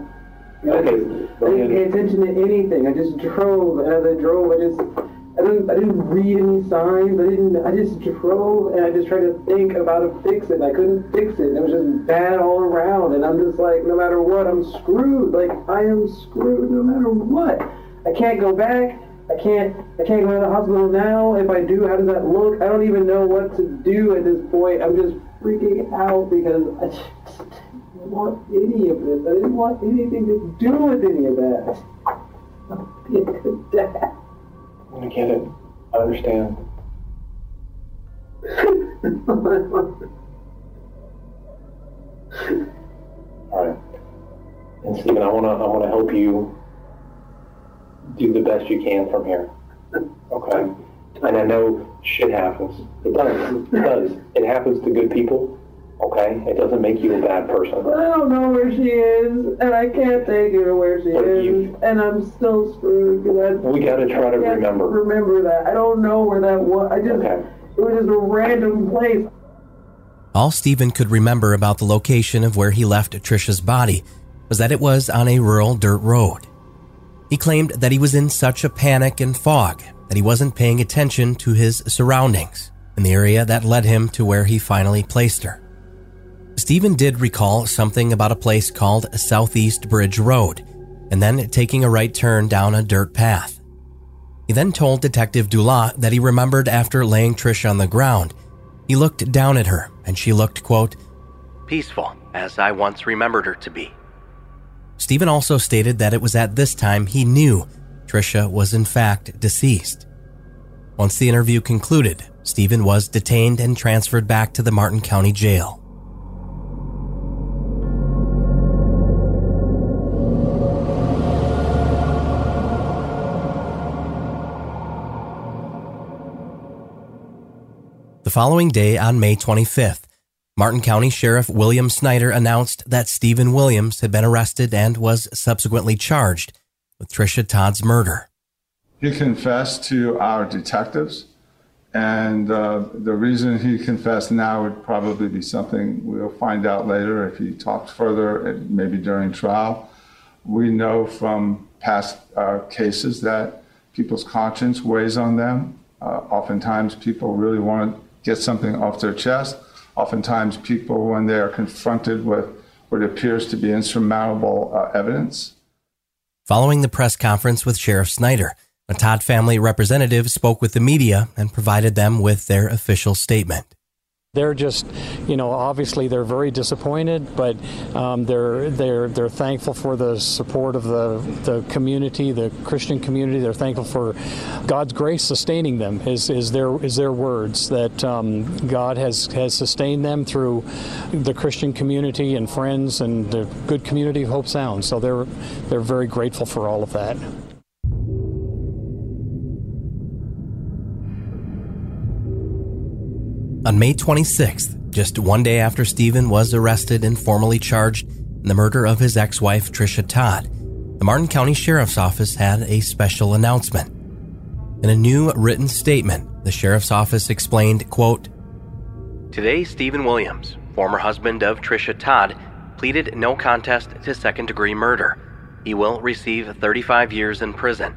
You know, Okay, I, I didn't pay attention to anything. I just drove, and as I drove, I just, I didn't, I didn't read any signs. I didn't, I just drove, and I just tried to think of how to fix it. I couldn't fix it. It was just bad all around, and I'm just like, no matter what, I'm screwed. Like I am screwed no matter what. I can't go back. I can't, I can't go to the hospital now. If I do, how does that look? I don't even know what to do at this point. I'm just freaking out because I just didn't want any of this. I didn't want anything to do with any of that. I'm being a dad. I get it. I understand. All right. And Steven, I want to I want to help you do the best you can from here. Okay. And I know shit happens. It does. It does. It happens to good people. Okay. It doesn't make you a bad person. But I don't know where she is, and I can't take her to where she But is, you- and I'm still screwed because I We got to try to can't remember. remember that. I don't know where that was. I just, Okay. it was just a random place. All Steven could remember about the location of where he left Tricia's body was that it was on a rural dirt road. He claimed that he was in such a panic and fog that he wasn't paying attention to his surroundings in the area that led him to where he finally placed her. Steven did recall something about a place called Southeast Bridge Road and then taking a right turn down a dirt path. He then told Detective Dula that he remembered after laying Tricia on the ground, he looked down at her and she looked, quote, peaceful, as I once remembered her to be. Steven also stated that it was at this time he knew Tricia was in fact deceased. Once the interview concluded, Steven was detained and transferred back to the Martin County Jail. Following day, on May 25th, Martin County Sheriff William Snyder announced that Steven Williams had been arrested and was subsequently charged with Tricia Todd's murder. He confessed to our detectives, and uh, the reason he confessed now would probably be something we'll find out later if he talks further, maybe during trial. We know from past uh, cases that people's conscience weighs on them. Uh, oftentimes, people really want to get something off their chest. Oftentimes, people, when they are confronted with what appears to be insurmountable uh, evidence, Following the press conference with Sheriff Snyder, a Todd family representative spoke with the media and provided them with their official statement. They're just, you know, obviously they're very disappointed, but um, they're they're they're thankful for the support of the the community, the Christian community. They're thankful for God's grace sustaining them. Is is their is their words that um, God has has sustained them through the Christian community and friends and the good community of Hobe Sound. So they're they're very grateful for all of that. On May 26th, just one day after Steven was arrested and formally charged in the murder of his ex wife, Tricia Todd, the Martin County Sheriff's Office had a special announcement. In a new written statement, the sheriff's office explained, quote, Today, Steven Williams, former husband of Tricia Todd, pleaded no contest to second degree murder. He will receive 35 years in prison.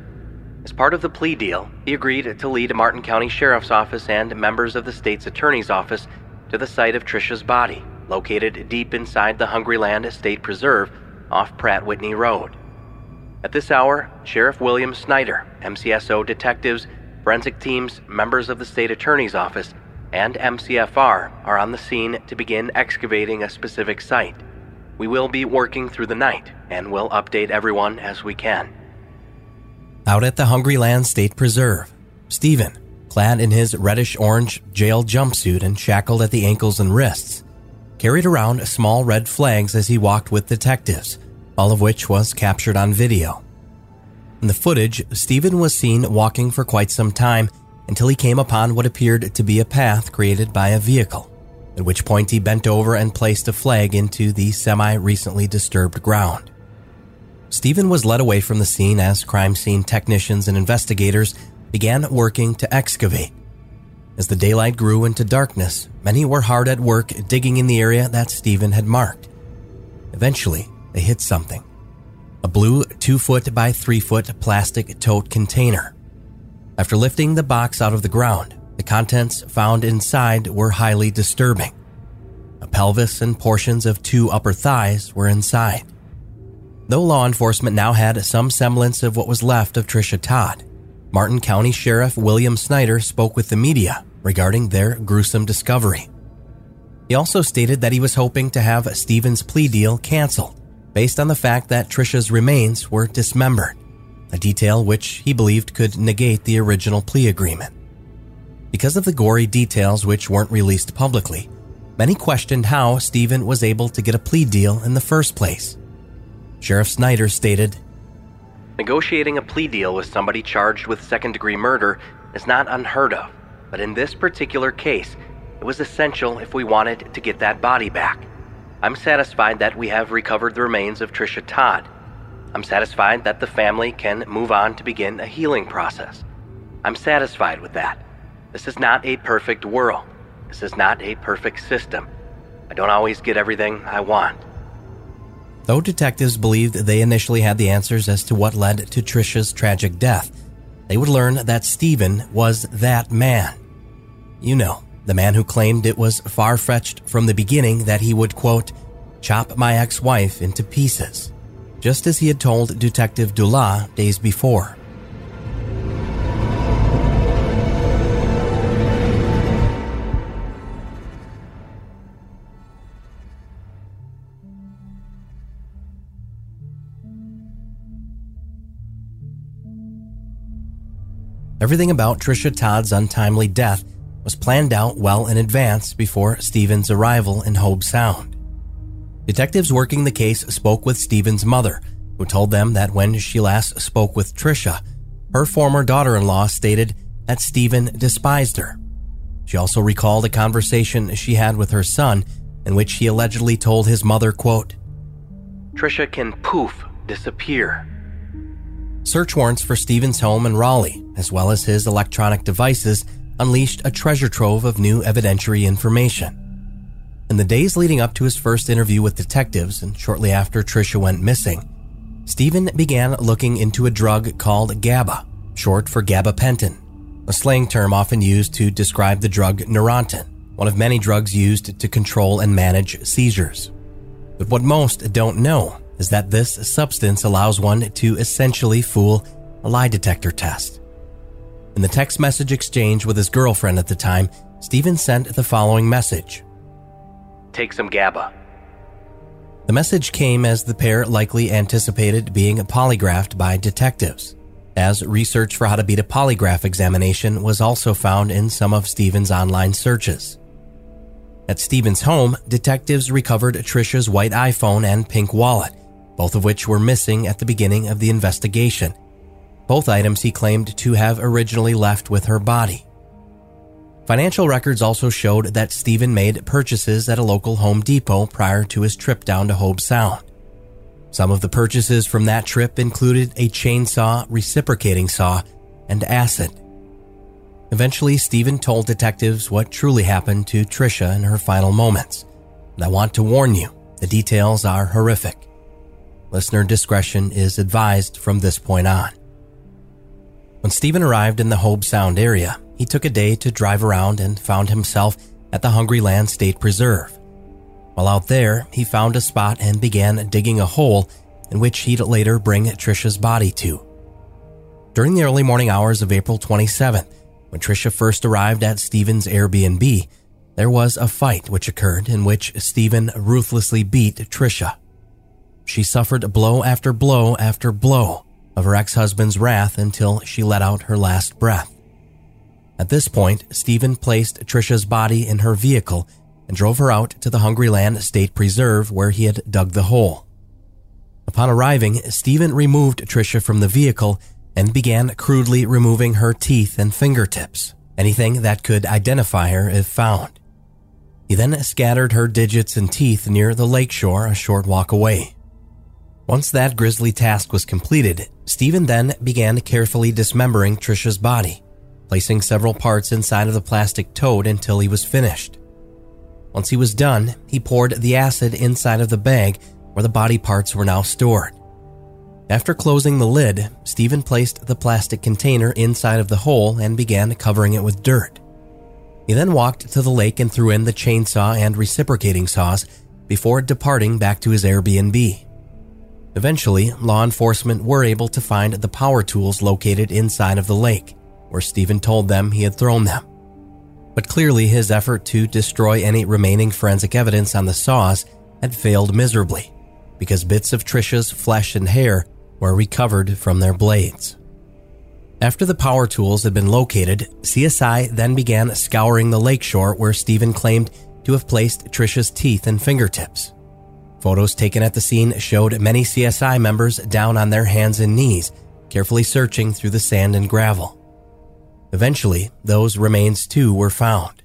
As part of the plea deal, he agreed to lead Martin County Sheriff's Office and members of the state's attorney's office to the site of Tricia's body, located deep inside the Hungryland State Preserve off Pratt Whitney Road. At this hour, Sheriff William Snyder, MCSO detectives, forensic teams, members of the state attorney's office, and MCFR are on the scene to begin excavating a specific site. We will be working through the night and will update everyone as we can. Out at the Hungry Land State Preserve, Steven, clad in his reddish orange jail jumpsuit and shackled at the ankles and wrists, carried around small red flags as he walked with detectives, all of which was captured on video. In the footage, Steven was seen walking for quite some time until he came upon what appeared to be a path created by a vehicle, at which point he bent over and placed a flag into the semi recently disturbed ground. Steven was led away from the scene as crime scene technicians and investigators began working to excavate. As the daylight grew into darkness, many were hard at work digging in the area that Steven had marked. Eventually, they hit something a blue 2 foot by 3 foot plastic tote container. After lifting the box out of the ground, the contents found inside were highly disturbing. A pelvis and portions of two upper thighs were inside. Though law enforcement now had some semblance of what was left of Tricia Todd, Martin County Sheriff William Snyder spoke with the media regarding their gruesome discovery. He also stated that he was hoping to have Steven's plea deal canceled based on the fact that Tricia's remains were dismembered, a detail which he believed could negate the original plea agreement. Because of the gory details which weren't released publicly, many questioned how Steven was able to get a plea deal in the first place. Sheriff Snyder stated Negotiating a plea deal with somebody charged with second degree murder is not unheard of, but in this particular case, it was essential if we wanted to get that body back. I'm satisfied that we have recovered the remains of Tricia Todd. I'm satisfied that the family can move on to begin a healing process. I'm satisfied with that. This is not a perfect world. This is not a perfect system. I don't always get everything I want. Though detectives believed they initially had the answers as to what led to Tricia's tragic death, they would learn that Steven was that man. You know, the man who claimed it was far fetched from the beginning that he would, quote, chop my ex wife into pieces, just as he had told Detective Dula days before. Everything about Tricia Todd's untimely death was planned out well in advance before Steven's arrival in Hobe Sound. Detectives working the case spoke with Steven's mother, who told them that when she last spoke with Tricia, her former daughter in law stated that Steven despised her. She also recalled a conversation she had with her son in which he allegedly told his mother, quote, Tricia can poof, disappear. Search warrants for Steven's home in Raleigh, as well as his electronic devices, unleashed a treasure trove of new evidentiary information. In the days leading up to his first interview with detectives and shortly after Tricia went missing, Steven began looking into a drug called GABA, short for gabapentin, a slang term often used to describe the drug Neurontin, one of many drugs used to control and manage seizures. But what most don't know is that this substance allows one to essentially fool a lie detector test. In the text message exchange with his girlfriend at the time, Steven sent the following message Take some GABA. The message came as the pair likely anticipated being polygraphed by detectives, as research for how to beat a polygraph examination was also found in some of Steven's online searches. At Steven's home, detectives recovered Tricia's white iPhone and pink wallet, both of which were missing at the beginning of the investigation. Both items he claimed to have originally left with her body. Financial records also showed that Steven made purchases at a local Home Depot prior to his trip down to Hobe Sound. Some of the purchases from that trip included a chainsaw, reciprocating saw, and acid. Eventually, Steven told detectives what truly happened to Tricia in her final moments. And I want to warn you, the details are horrific. Listener discretion is advised from this point on. When Steven arrived in the Hobe Sound area, he took a day to drive around and found himself at the Hungry Land State Preserve. While out there, he found a spot and began digging a hole in which he'd later bring Tricia's body to. During the early morning hours of April 27th, when Tricia first arrived at Steven's Airbnb, there was a fight which occurred in which Steven ruthlessly beat Tricia. She suffered blow after blow after blow of her ex-husband's wrath until she let out her last breath. At this point, Steven placed Tricia's body in her vehicle and drove her out to the Hungry Land State Preserve where he had dug the hole. Upon arriving, Steven removed Tricia from the vehicle and began crudely removing her teeth and fingertips, anything that could identify her if found. He then scattered her digits and teeth near the lakeshore a short walk away. Once that grisly task was completed, Steven then began carefully dismembering Tricia's body, placing several parts inside of the plastic tote until he was finished. Once he was done, he poured the acid inside of the bag where the body parts were now stored. After closing the lid, Steven placed the plastic container inside of the hole and began covering it with dirt. He then walked to the lake and threw in the chainsaw and reciprocating saws before departing back to his Airbnb. Eventually, law enforcement were able to find the power tools located inside of the lake, where Steven told them he had thrown them. But clearly, his effort to destroy any remaining forensic evidence on the saws had failed miserably, because bits of Tricia's flesh and hair were recovered from their blades. After the power tools had been located, CSI then began scouring the lakeshore where Steven claimed to have placed Tricia's teeth and fingertips. Photos taken at the scene showed many CSI members down on their hands and knees, carefully searching through the sand and gravel. Eventually, those remains too were found.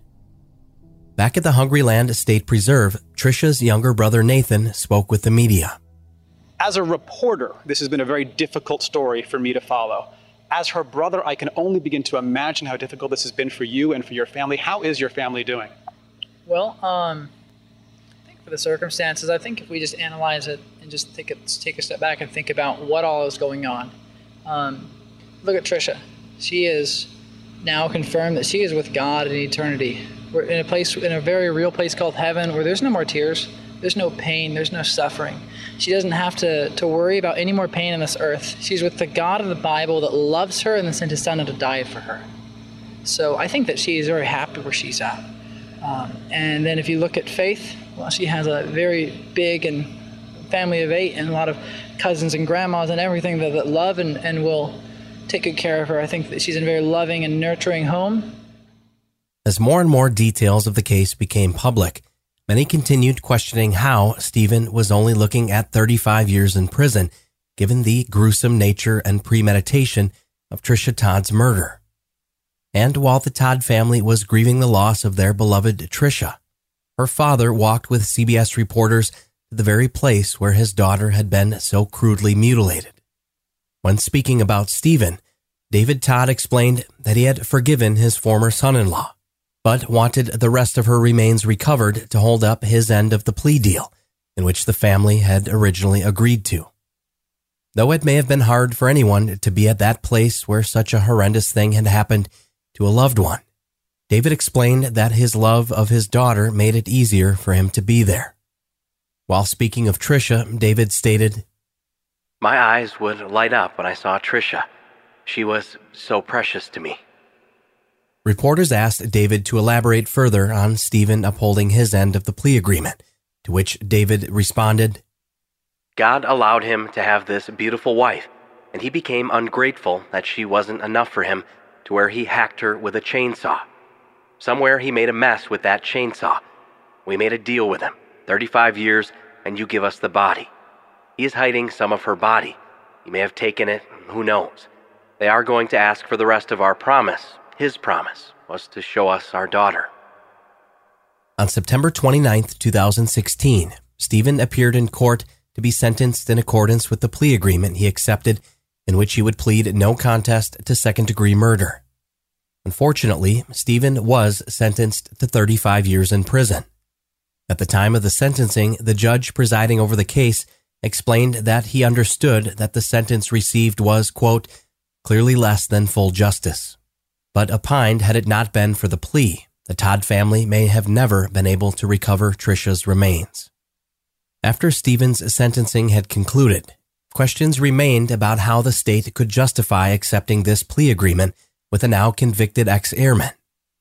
Back at the Hungry Land State Preserve, Tricia's younger brother Nathan spoke with the media. As a reporter, this has been a very difficult story for me to follow. As her brother, I can only begin to imagine how difficult this has been for you and for your family. How is your family doing? Well, um, I think for the circumstances, I think if we just analyze it and just take a, take a step back and think about what all is going on. Um, look at Tricia. She is now confirmed that she is with God in eternity. We're in a place, in a very real place called heaven, where there's no more tears, there's no pain, there's no suffering. She doesn't have to, to worry about any more pain on this earth. She's with the God of the Bible that loves her and then sent his son to die for her. So I think that she is very happy where she's at. Um, and then if you look at Faith, well, she has a very big and family of eight and a lot of cousins and grandmas and everything that, that love and, and will take good care of her. I think that she's in a very loving and nurturing home. As more and more details of the case became public, many continued questioning how Steven was only looking at 35 years in prison, given the gruesome nature and premeditation of Tricia Todd's murder. And while the Todd family was grieving the loss of their beloved Tricia, her father walked with CBS reporters to the very place where his daughter had been so crudely mutilated. When speaking about Steven, David Todd explained that he had forgiven his former son in law, but wanted the rest of her remains recovered to hold up his end of the plea deal, in which the family had originally agreed to. Though it may have been hard for anyone to be at that place where such a horrendous thing had happened to a loved one, David explained that his love of his daughter made it easier for him to be there. While speaking of Tricia, David stated, My eyes would light up when I saw Tricia. She was so precious to me. Reporters asked David to elaborate further on Steven upholding his end of the plea agreement, to which David responded, God allowed him to have this beautiful wife, and he became ungrateful that she wasn't enough for him to where he hacked her with a chainsaw. Somewhere he made a mess with that chainsaw. We made a deal with him 35 years, and you give us the body. He is hiding some of her body. He may have taken it, who knows. They are going to ask for the rest of our promise. His promise was to show us our daughter. On September 29, 2016, Steven appeared in court to be sentenced in accordance with the plea agreement he accepted, in which he would plead no contest to second degree murder. Unfortunately, Steven was sentenced to 35 years in prison. At the time of the sentencing, the judge presiding over the case explained that he understood that the sentence received was, quote, clearly less than full justice. But opined had it not been for the plea, the Todd family may have never been able to recover Tricia's remains. After Steven's sentencing had concluded, questions remained about how the state could justify accepting this plea agreement with a now convicted ex airman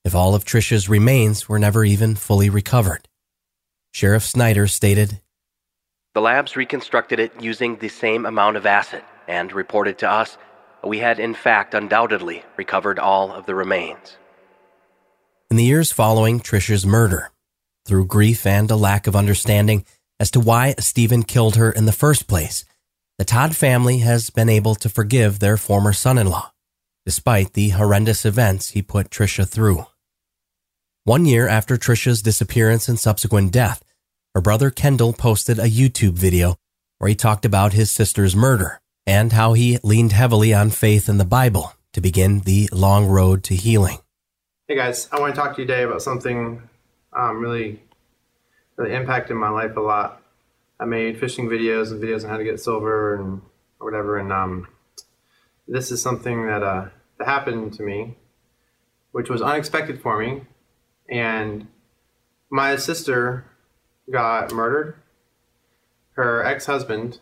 if all of Tricia's remains were never even fully recovered. Sheriff Snyder stated The labs reconstructed it using the same amount of acid and reported to us we had, in fact, undoubtedly recovered all of the remains. In the years following Tricia's murder, through grief and a lack of understanding as to why Steven killed her in the first place, the Todd family has been able to forgive their former son in law, despite the horrendous events he put Tricia through. One year after Tricia's disappearance and subsequent death, her brother Kendall posted a YouTube video where he talked about his sister's murder and how he leaned heavily on faith in the Bible to begin the long road to healing. Hey guys, I want to talk to you today about something um, really, really impacted my life a lot. I made fishing videos and videos on how to get silver and or whatever, and um, this is something that uh, that happened to me, which was unexpected for me, and my sister got murdered. Her ex-husband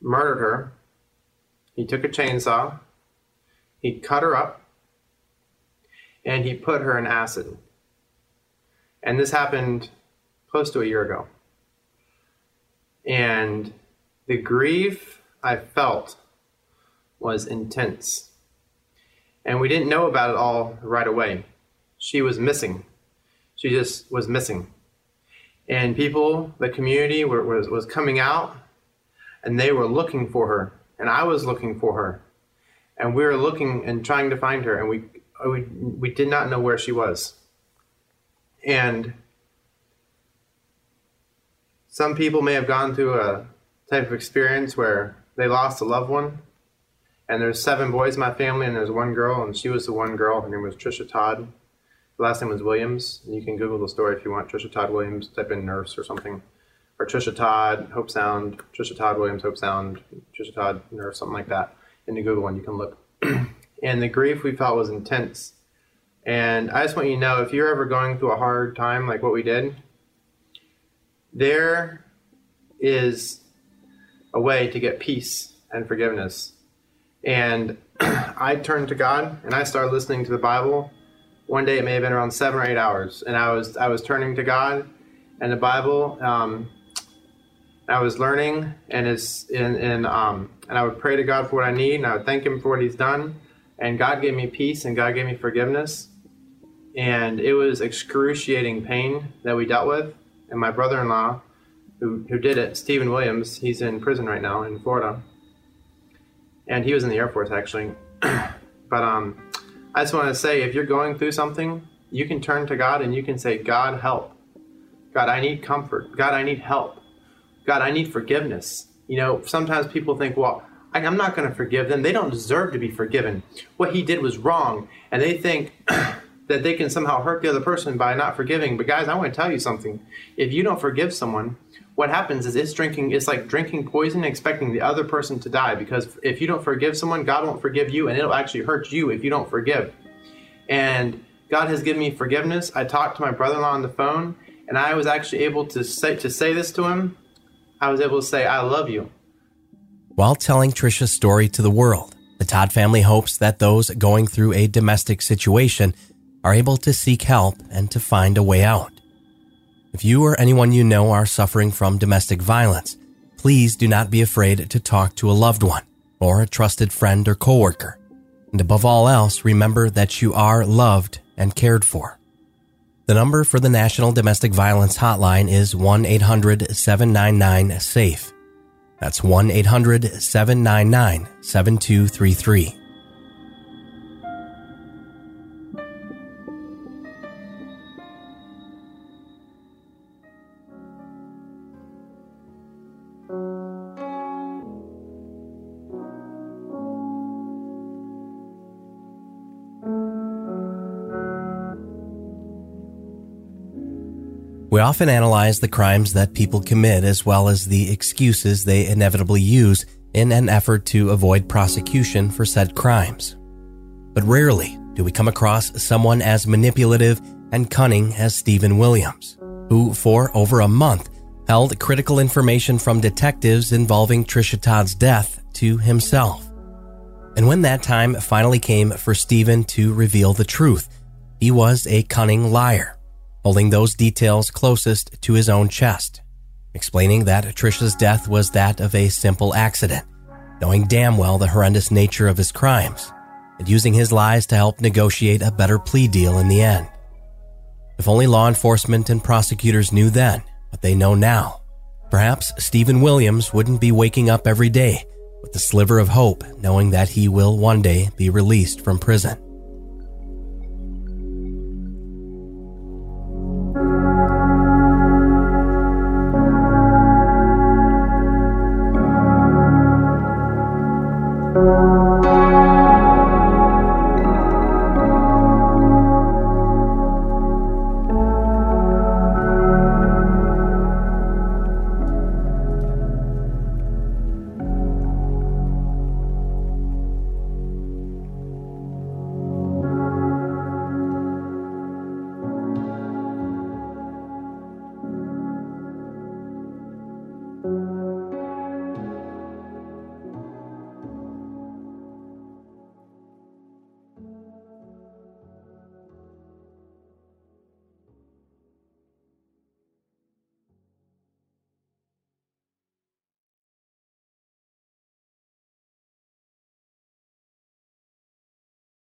murdered her. He took a chainsaw. He cut her up and he put her in acid. And this happened close to a year ago. And the grief I felt was intense. And we didn't know about it all right away. She was missing. She just was missing. And people, the community were, was, was coming out and they were looking for her. And I was looking for her. And we were looking and trying to find her. And we we, we did not know where she was. And some people may have gone through a type of experience where they lost a loved one. And there's seven boys in my family, and there's one girl, and she was the one girl. Her name was Tricia Todd. Last name was Williams. And you can Google the story if you want. Tricia Todd Williams, type in nurse or something. Or Tricia Todd, Hobe Sound, Tricia Todd Williams, Hobe Sound, Tricia Todd nurse, something like that. In the Google one, you can look. and the grief we felt was intense. And I just want you to know if you're ever going through a hard time like what we did, there is a way to get peace and forgiveness. And I turned to God and I started listening to the Bible. One day it may have been around seven or eight hours, and I was I was turning to God and the Bible. Um, I was learning, and it's and and um, and I would pray to God for what I need, and I would thank Him for what He's done and God gave me peace and God gave me forgiveness. And it was excruciating pain that we dealt with. And my brother in law, who, who did it, Steven Williams, he's in prison right now in Florida. And he was in the Air Force actually. but um, I just want to say if you're going through something, you can turn to God and you can say, God, help. God, I need comfort. God, I need help. God, I need forgiveness. You know, sometimes people think, well, I'm not going to forgive them. They don't deserve to be forgiven. What he did was wrong, and they think that they can somehow hurt the other person by not forgiving. But guys, I want to tell you something. If you don't forgive someone, what happens is it's drinking. It's like drinking poison, expecting the other person to die. Because if you don't forgive someone, God won't forgive you, and it'll actually hurt you if you don't forgive. And God has given me forgiveness. I talked to my brother-in-law on the phone, and I was actually able to say to say this to him. I was able to say, "I love you." While telling Tricia's story to the world, the Todd family hopes that those going through a domestic situation are able to seek help and to find a way out. If you or anyone you know are suffering from domestic violence, please do not be afraid to talk to a loved one or a trusted friend or coworker. And above all else, remember that you are loved and cared for. The number for the National Domestic Violence Hotline is 1 800 799 SAFE. That's 1 800 799 7233. We often analyze the crimes that people commit as well as the excuses they inevitably use in an effort to avoid prosecution for said crimes. But rarely do we come across someone as manipulative and cunning as Steven Williams, who for over a month held critical information from detectives involving Tricia Todd's death to himself. And when that time finally came for Steven to reveal the truth, he was a cunning liar, holding those details closest to his own chest, explaining that Tricia's death was that of a simple accident, knowing damn well the horrendous nature of his crimes, and using his lies to help negotiate a better plea deal in the end. If only law enforcement and prosecutors knew then what they know now, perhaps Steven Williams wouldn't be waking up every day with the sliver of hope knowing that he will one day be released from prison.